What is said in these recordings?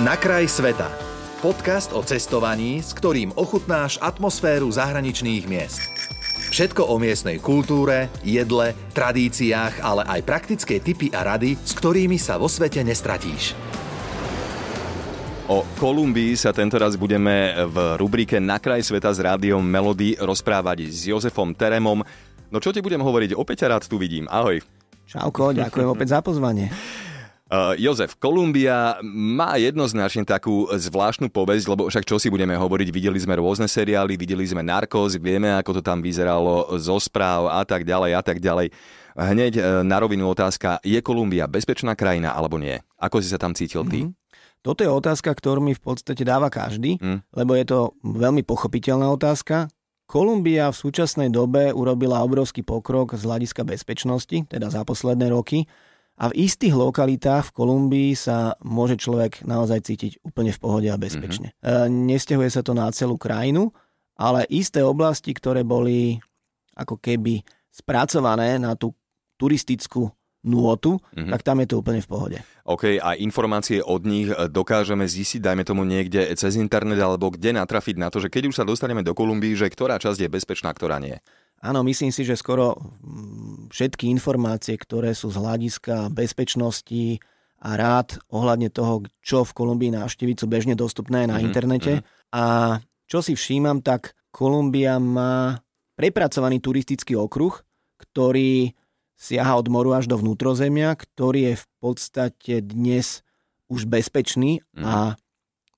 Na kraj sveta. Podcast o cestovaní, s ktorým ochutnáš atmosféru zahraničných miest. Všetko o miestnej kultúre, jedle, tradíciách, ale aj praktické tipy a rady, s ktorými sa vo svete nestratíš. O Kolumbii sa tentoraz budeme v rubrike Na kraj sveta s rádiom Melody rozprávať s Jozefom Teremom. No čo ti budem hovoriť? Opäť rád tu vidím. Ahoj. Čauko, ďakujem opäť za pozvanie. Uh, Jozef, Kolumbia má jednoznačne takú zvláštnu povesť, lebo však čo si budeme hovoriť, videli sme rôzne seriály, videli sme Narcos, vieme, ako to tam vyzeralo zo správ a tak ďalej a tak ďalej. Hneď uh, na rovinu otázka, je Kolumbia bezpečná krajina alebo nie? Ako si sa tam cítil ty? Mm-hmm. Toto je otázka, ktorú mi v podstate dáva každý, mm. lebo je to veľmi pochopiteľná otázka. Kolumbia v súčasnej dobe urobila obrovský pokrok z hľadiska bezpečnosti, teda za posledné roky a v istých lokalitách v Kolumbii sa môže človek naozaj cítiť úplne v pohode a bezpečne. Mm-hmm. Nestehuje sa to na celú krajinu, ale isté oblasti, ktoré boli ako keby spracované na tú turistickú nôtu, mm-hmm. tak tam je to úplne v pohode. OK, a informácie od nich dokážeme zistiť, dajme tomu niekde cez internet, alebo kde natrafiť na to, že keď už sa dostaneme do Kolumbii, že ktorá časť je bezpečná, ktorá nie. Áno, myslím si, že skoro mm, všetky informácie, ktoré sú z hľadiska bezpečnosti a rád ohľadne toho, čo v Kolumbii navštíviť, sú bežne dostupné na mm-hmm. internete. Mm-hmm. A čo si všímam, tak Kolumbia má prepracovaný turistický okruh, ktorý siaha od moru až do vnútrozemia, ktorý je v podstate dnes už bezpečný mm. a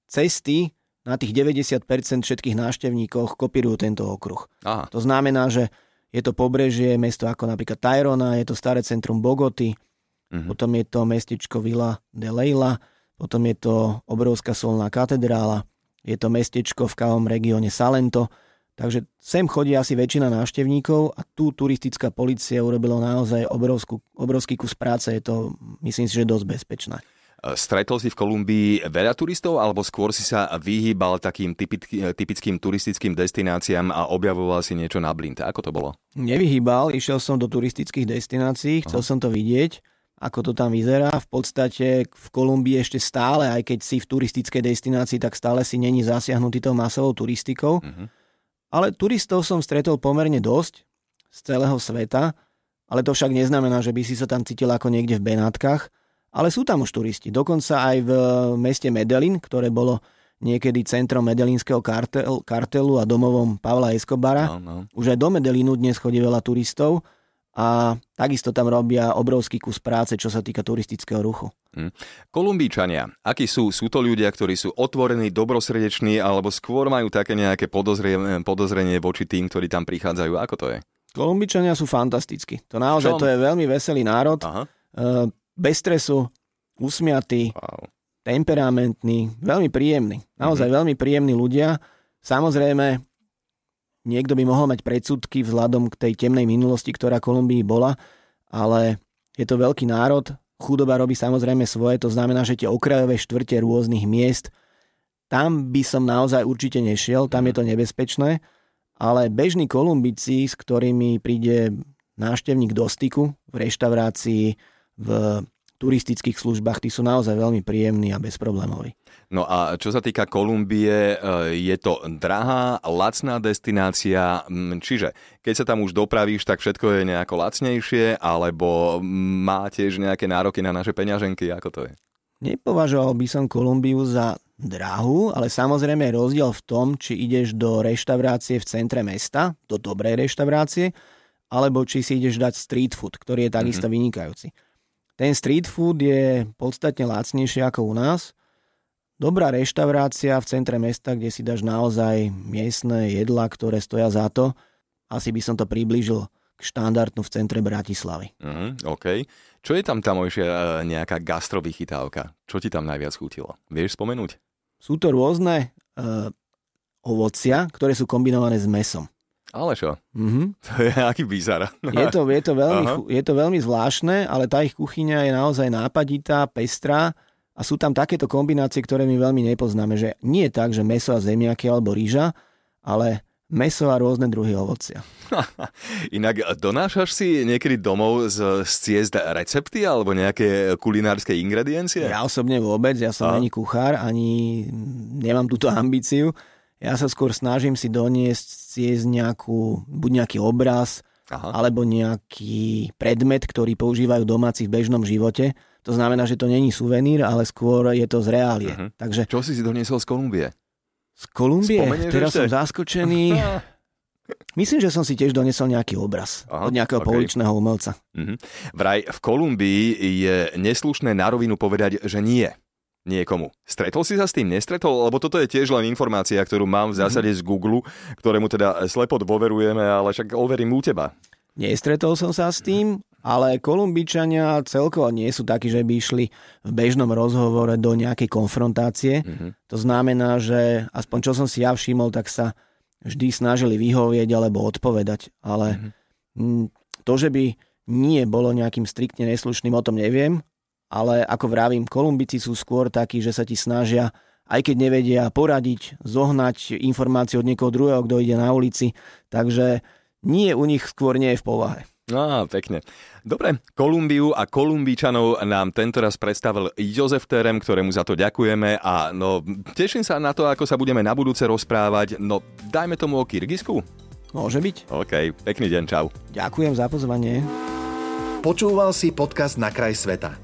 cesty na tých 90% všetkých návštevníkov kopírujú tento okruh. Aha. To znamená, že je to pobrežie, mesto ako napríklad Tyrona, je to staré centrum Bogoty, uh-huh. potom je to mestečko Villa de Leila, potom je to obrovská solná katedrála, je to mestečko v kavom regióne Salento, takže sem chodí asi väčšina návštevníkov a tu turistická policia urobila naozaj obrovskú, obrovský kus práce, je to myslím si, že dosť bezpečné. Stretol si v Kolumbii veľa turistov, alebo skôr si sa vyhýbal takým typickým turistickým destináciám a objavoval si niečo na blinte? Ako to bolo? Nevyhýbal, išiel som do turistických destinácií, chcel Aha. som to vidieť, ako to tam vyzerá. V podstate v Kolumbii ešte stále, aj keď si v turistickej destinácii, tak stále si není zasiahnutý tou masovou turistikou. Uh-huh. Ale turistov som stretol pomerne dosť z celého sveta, ale to však neznamená, že by si sa tam cítil ako niekde v Benátkach ale sú tam už turisti. Dokonca aj v meste Medellín, ktoré bolo niekedy centrom medelínskeho kartel, kartelu a domovom Pavla Escobara. No, no. Už aj do Medellínu dnes chodí veľa turistov a takisto tam robia obrovský kus práce, čo sa týka turistického ruchu. Hmm. Kolumbíčania, akí sú? Sú to ľudia, ktorí sú otvorení, dobrosrdeční, alebo skôr majú také nejaké podozrenie, podozrenie voči tým, ktorí tam prichádzajú? Ako to je? Kolumbíčania sú fantastickí. To naozaj to je veľmi veselý národ. Aha. Uh, bez stresu, usmiatý, wow. temperamentný, veľmi príjemný. Naozaj mm-hmm. veľmi príjemní ľudia. Samozrejme, niekto by mohol mať predsudky vzhľadom k tej temnej minulosti, ktorá Kolumbii bola, ale je to veľký národ, chudoba robí samozrejme svoje, to znamená, že tie okrajové štvrte rôznych miest, tam by som naozaj určite nešiel, tam je to nebezpečné, ale bežní Kolumbici, s ktorými príde návštevník do styku v reštaurácii, v turistických službách, tí sú naozaj veľmi príjemní a bezproblémoví. No a čo sa týka Kolumbie, e, je to drahá, lacná destinácia, čiže keď sa tam už dopravíš, tak všetko je nejako lacnejšie, alebo má tiež nejaké nároky na naše peňaženky, ako to je? Nepovažoval by som Kolumbiu za drahú, ale samozrejme je rozdiel v tom, či ideš do reštaurácie v centre mesta, do dobrej reštaurácie, alebo či si ideš dať street food, ktorý je takisto mm-hmm. vynikajúci. Ten street food je podstatne lacnejší ako u nás. Dobrá reštaurácia v centre mesta, kde si dáš naozaj miestne jedla, ktoré stoja za to. Asi by som to priblížil k štandardnu v centre Bratislavy. Mm, OK. Čo je tam tamojšia e, nejaká gastrovýchytávka? Čo ti tam najviac chutilo? Vieš spomenúť? Sú to rôzne uh, ovocia, ktoré sú kombinované s mesom. Ale čo? Mm-hmm. To je aký bizar. Je to, je, to veľmi, je to veľmi zvláštne, ale tá ich kuchyňa je naozaj nápaditá, pestrá a sú tam takéto kombinácie, ktoré my veľmi nepoznáme. Že nie je tak, že meso a zemiaky alebo rýža, ale meso a rôzne druhy ovocia. Inak donášaš si niekedy domov z, z ciest recepty alebo nejaké kulinárske ingrediencie? Ja osobne vôbec, ja som není kuchár, ani nemám túto ambíciu. Ja sa skôr snažím si doniesť ciest nejakú, buď nejaký obraz, Aha. alebo nejaký predmet, ktorý používajú domáci v bežnom živote. To znamená, že to není suvenír, ale skôr je to z reálie. Uh-huh. Takže... Čo si si doniesol z Kolumbie? Z Kolumbie? Spomenieš Teraz ešte? som zaskočený. Myslím, že som si tiež donesol nejaký obraz Aha, od nejakého okay. pouličného umelca. Uh-huh. Vraj v Kolumbii je neslušné na rovinu povedať, že nie niekomu. Stretol si sa s tým, nestretol? Lebo toto je tiež len informácia, ktorú mám v zásade z Google, ktorému teda slepo dôverujeme, ale však overím u teba. Nestretol som sa s tým, ale Kolumbičania celkovo nie sú takí, že by išli v bežnom rozhovore do nejakej konfrontácie. Mm-hmm. To znamená, že aspoň čo som si ja všimol, tak sa vždy snažili vyhovieť alebo odpovedať. Ale mm-hmm. to, že by nie bolo nejakým striktne neslušným, o tom neviem ale ako vravím, Kolumbici sú skôr takí, že sa ti snažia, aj keď nevedia poradiť, zohnať informáciu od niekoho druhého, kto ide na ulici, takže nie u nich skôr nie je v povahe. No, pekne. Dobre, Kolumbiu a Kolumbíčanov nám tento raz predstavil Jozef Terem, ktorému za to ďakujeme a no, teším sa na to, ako sa budeme na budúce rozprávať. No, dajme tomu o Kyrgyzsku? Môže byť. OK, pekný deň, čau. Ďakujem za pozvanie. Počúval si podcast Na kraj sveta.